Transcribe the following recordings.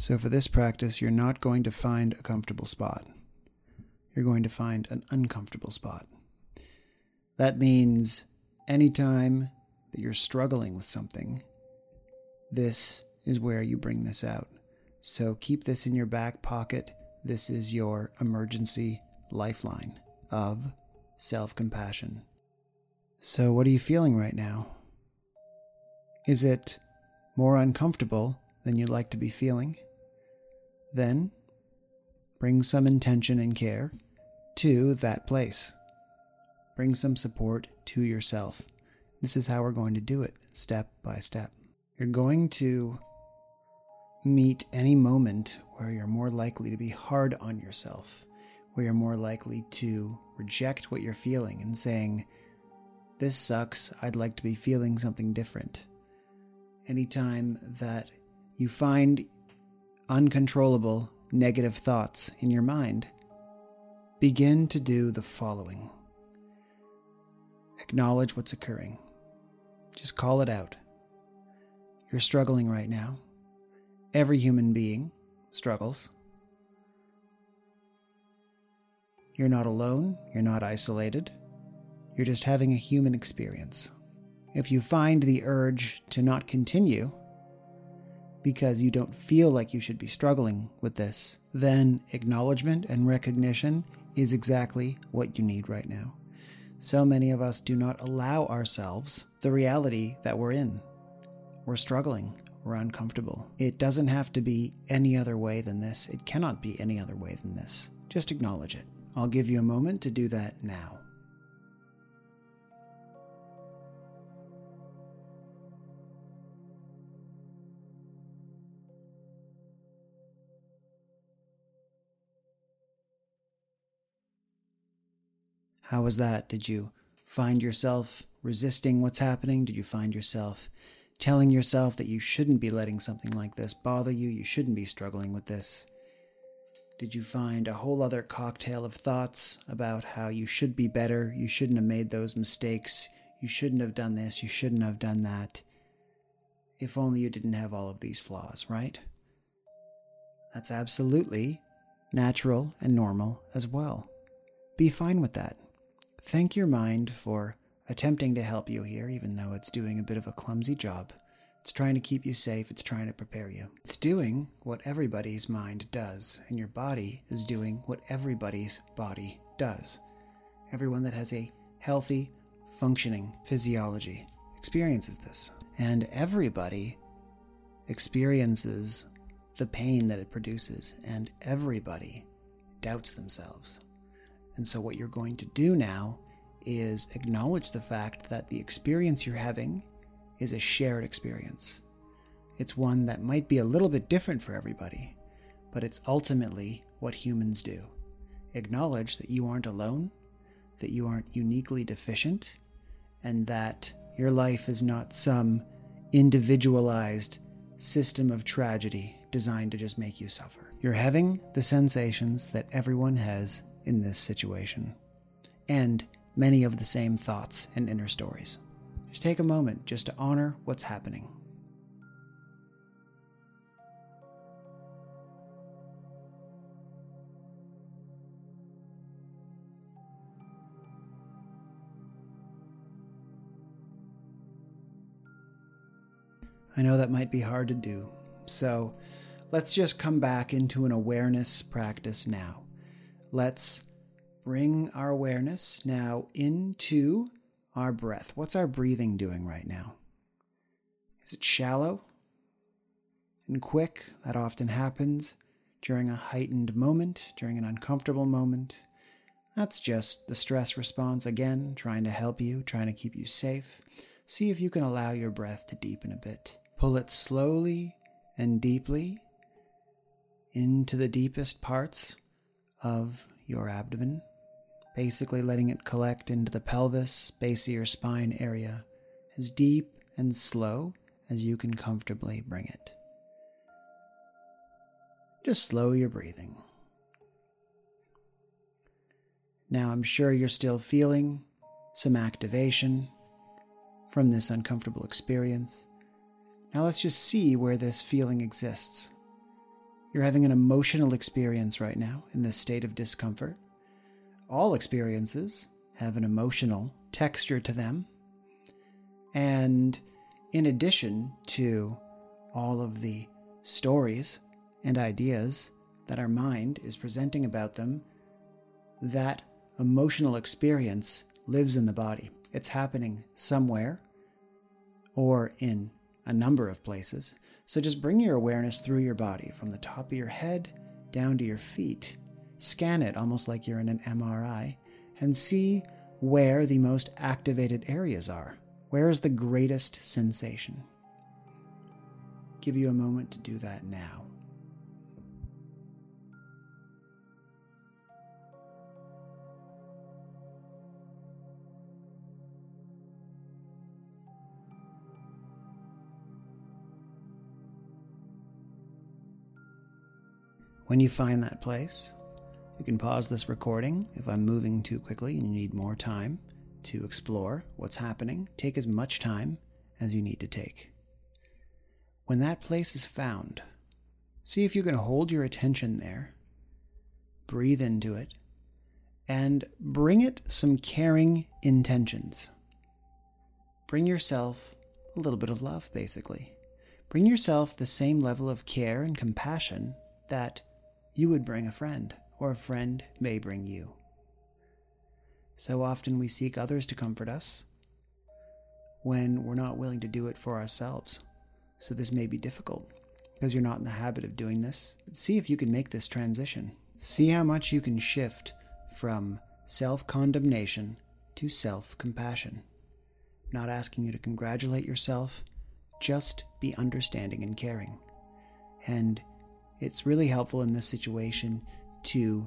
So, for this practice, you're not going to find a comfortable spot. You're going to find an uncomfortable spot. That means anytime that you're struggling with something, this is where you bring this out. So, keep this in your back pocket. This is your emergency lifeline of self compassion. So, what are you feeling right now? Is it more uncomfortable than you'd like to be feeling? Then bring some intention and care to that place. Bring some support to yourself. This is how we're going to do it, step by step. You're going to meet any moment where you're more likely to be hard on yourself, where you're more likely to reject what you're feeling and saying, This sucks, I'd like to be feeling something different. Anytime that you find uncontrollable negative thoughts in your mind, begin to do the following Acknowledge what's occurring. Just call it out. You're struggling right now. Every human being struggles. You're not alone, you're not isolated, you're just having a human experience. If you find the urge to not continue, because you don't feel like you should be struggling with this, then acknowledgement and recognition is exactly what you need right now. So many of us do not allow ourselves the reality that we're in. We're struggling, we're uncomfortable. It doesn't have to be any other way than this, it cannot be any other way than this. Just acknowledge it. I'll give you a moment to do that now. How was that? Did you find yourself resisting what's happening? Did you find yourself telling yourself that you shouldn't be letting something like this bother you? You shouldn't be struggling with this? Did you find a whole other cocktail of thoughts about how you should be better? You shouldn't have made those mistakes. You shouldn't have done this. You shouldn't have done that. If only you didn't have all of these flaws, right? That's absolutely natural and normal as well. Be fine with that. Thank your mind for attempting to help you here, even though it's doing a bit of a clumsy job. It's trying to keep you safe, it's trying to prepare you. It's doing what everybody's mind does, and your body is doing what everybody's body does. Everyone that has a healthy, functioning physiology experiences this. And everybody experiences the pain that it produces, and everybody doubts themselves. And so, what you're going to do now is acknowledge the fact that the experience you're having is a shared experience. It's one that might be a little bit different for everybody, but it's ultimately what humans do. Acknowledge that you aren't alone, that you aren't uniquely deficient, and that your life is not some individualized system of tragedy designed to just make you suffer. You're having the sensations that everyone has in this situation, and many of the same thoughts and inner stories. Just take a moment just to honor what's happening. I know that might be hard to do, so let's just come back into an awareness practice now. Let's bring our awareness now into our breath. What's our breathing doing right now? Is it shallow and quick? That often happens during a heightened moment, during an uncomfortable moment. That's just the stress response again, trying to help you, trying to keep you safe. See if you can allow your breath to deepen a bit. Pull it slowly and deeply into the deepest parts of your abdomen, basically letting it collect into the pelvis, base of your spine area, as deep and slow as you can comfortably bring it. Just slow your breathing. Now, I'm sure you're still feeling some activation from this uncomfortable experience. Now, let's just see where this feeling exists. You're having an emotional experience right now in this state of discomfort. All experiences have an emotional texture to them. And in addition to all of the stories and ideas that our mind is presenting about them, that emotional experience lives in the body. It's happening somewhere or in a number of places. So just bring your awareness through your body from the top of your head down to your feet. Scan it almost like you're in an MRI and see where the most activated areas are. Where is the greatest sensation? Give you a moment to do that now. When you find that place, you can pause this recording if I'm moving too quickly and you need more time to explore what's happening. Take as much time as you need to take. When that place is found, see if you can hold your attention there, breathe into it, and bring it some caring intentions. Bring yourself a little bit of love, basically. Bring yourself the same level of care and compassion that you would bring a friend, or a friend may bring you. So often we seek others to comfort us when we're not willing to do it for ourselves. So this may be difficult because you're not in the habit of doing this. See if you can make this transition. See how much you can shift from self condemnation to self compassion. Not asking you to congratulate yourself, just be understanding and caring. And it's really helpful in this situation to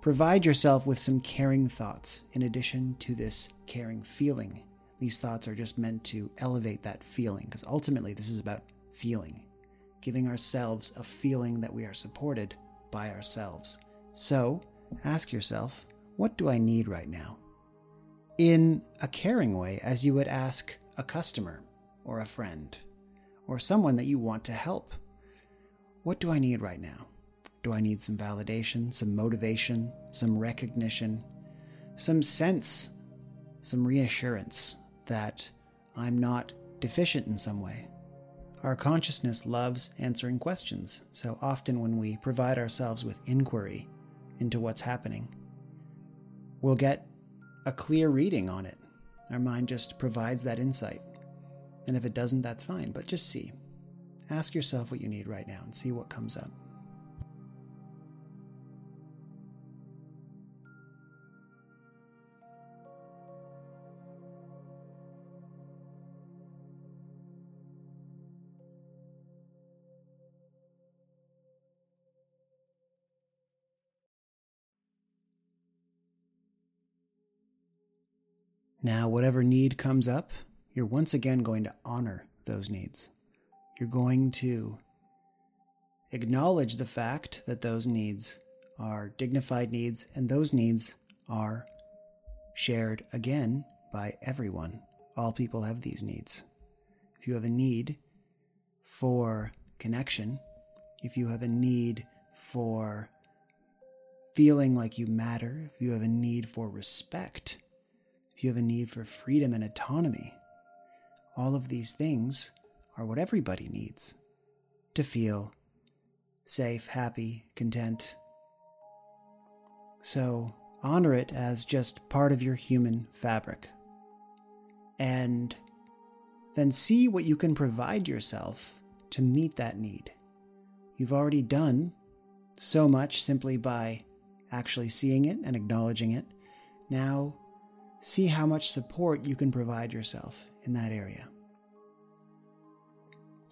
provide yourself with some caring thoughts in addition to this caring feeling. These thoughts are just meant to elevate that feeling because ultimately this is about feeling, giving ourselves a feeling that we are supported by ourselves. So ask yourself, what do I need right now? In a caring way, as you would ask a customer or a friend or someone that you want to help. What do I need right now? Do I need some validation, some motivation, some recognition, some sense, some reassurance that I'm not deficient in some way? Our consciousness loves answering questions, so often when we provide ourselves with inquiry into what's happening, we'll get a clear reading on it. Our mind just provides that insight. And if it doesn't, that's fine, but just see. Ask yourself what you need right now and see what comes up. Now, whatever need comes up, you're once again going to honor those needs. You're going to acknowledge the fact that those needs are dignified needs and those needs are shared again by everyone. All people have these needs. If you have a need for connection, if you have a need for feeling like you matter, if you have a need for respect, if you have a need for freedom and autonomy, all of these things are what everybody needs to feel safe, happy, content. So honor it as just part of your human fabric. And then see what you can provide yourself to meet that need. You've already done so much simply by actually seeing it and acknowledging it. Now, see how much support you can provide yourself in that area.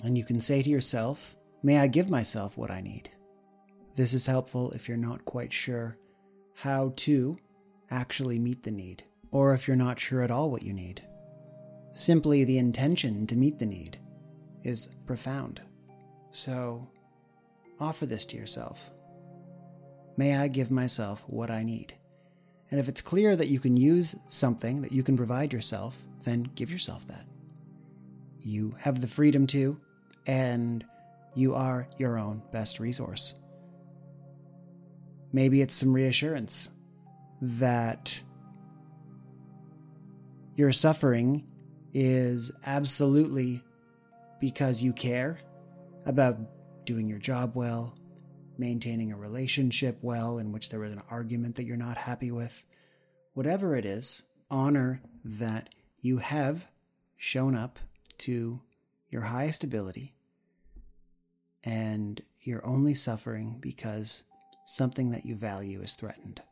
And you can say to yourself, May I give myself what I need? This is helpful if you're not quite sure how to actually meet the need, or if you're not sure at all what you need. Simply the intention to meet the need is profound. So offer this to yourself. May I give myself what I need? And if it's clear that you can use something that you can provide yourself, then give yourself that. You have the freedom to, and You are your own best resource. Maybe it's some reassurance that your suffering is absolutely because you care about doing your job well, maintaining a relationship well in which there was an argument that you're not happy with. Whatever it is, honor that you have shown up to your highest ability and you're only suffering because something that you value is threatened.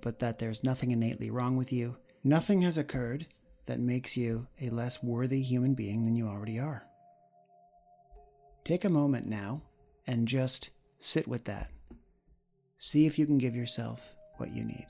But that there's nothing innately wrong with you, nothing has occurred that makes you a less worthy human being than you already are. Take a moment now and just sit with that. See if you can give yourself what you need.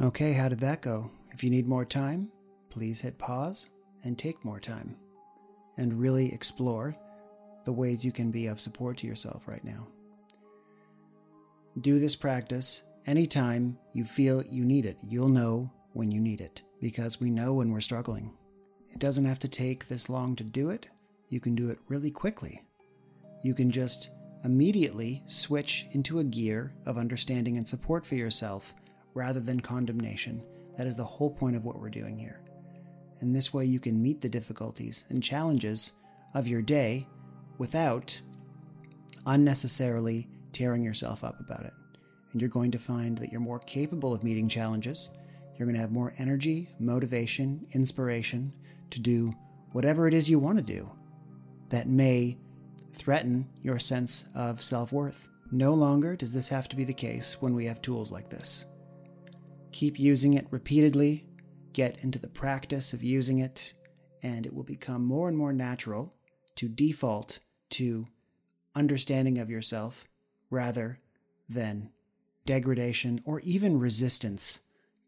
Okay, how did that go? If you need more time, please hit pause and take more time and really explore the ways you can be of support to yourself right now. Do this practice anytime you feel you need it. You'll know when you need it because we know when we're struggling. It doesn't have to take this long to do it. You can do it really quickly. You can just immediately switch into a gear of understanding and support for yourself rather than condemnation. That is the whole point of what we're doing here. And this way you can meet the difficulties and challenges of your day without unnecessarily tearing yourself up about it. And you're going to find that you're more capable of meeting challenges. You're going to have more energy, motivation, inspiration to do whatever it is you want to do that may threaten your sense of self worth. No longer does this have to be the case when we have tools like this. Keep using it repeatedly, get into the practice of using it, and it will become more and more natural to default to understanding of yourself rather than degradation or even resistance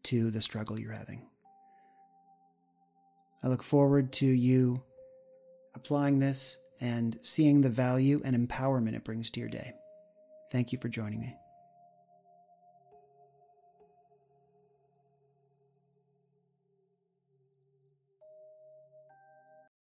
to the struggle you're having. I look forward to you applying this and seeing the value and empowerment it brings to your day. Thank you for joining me.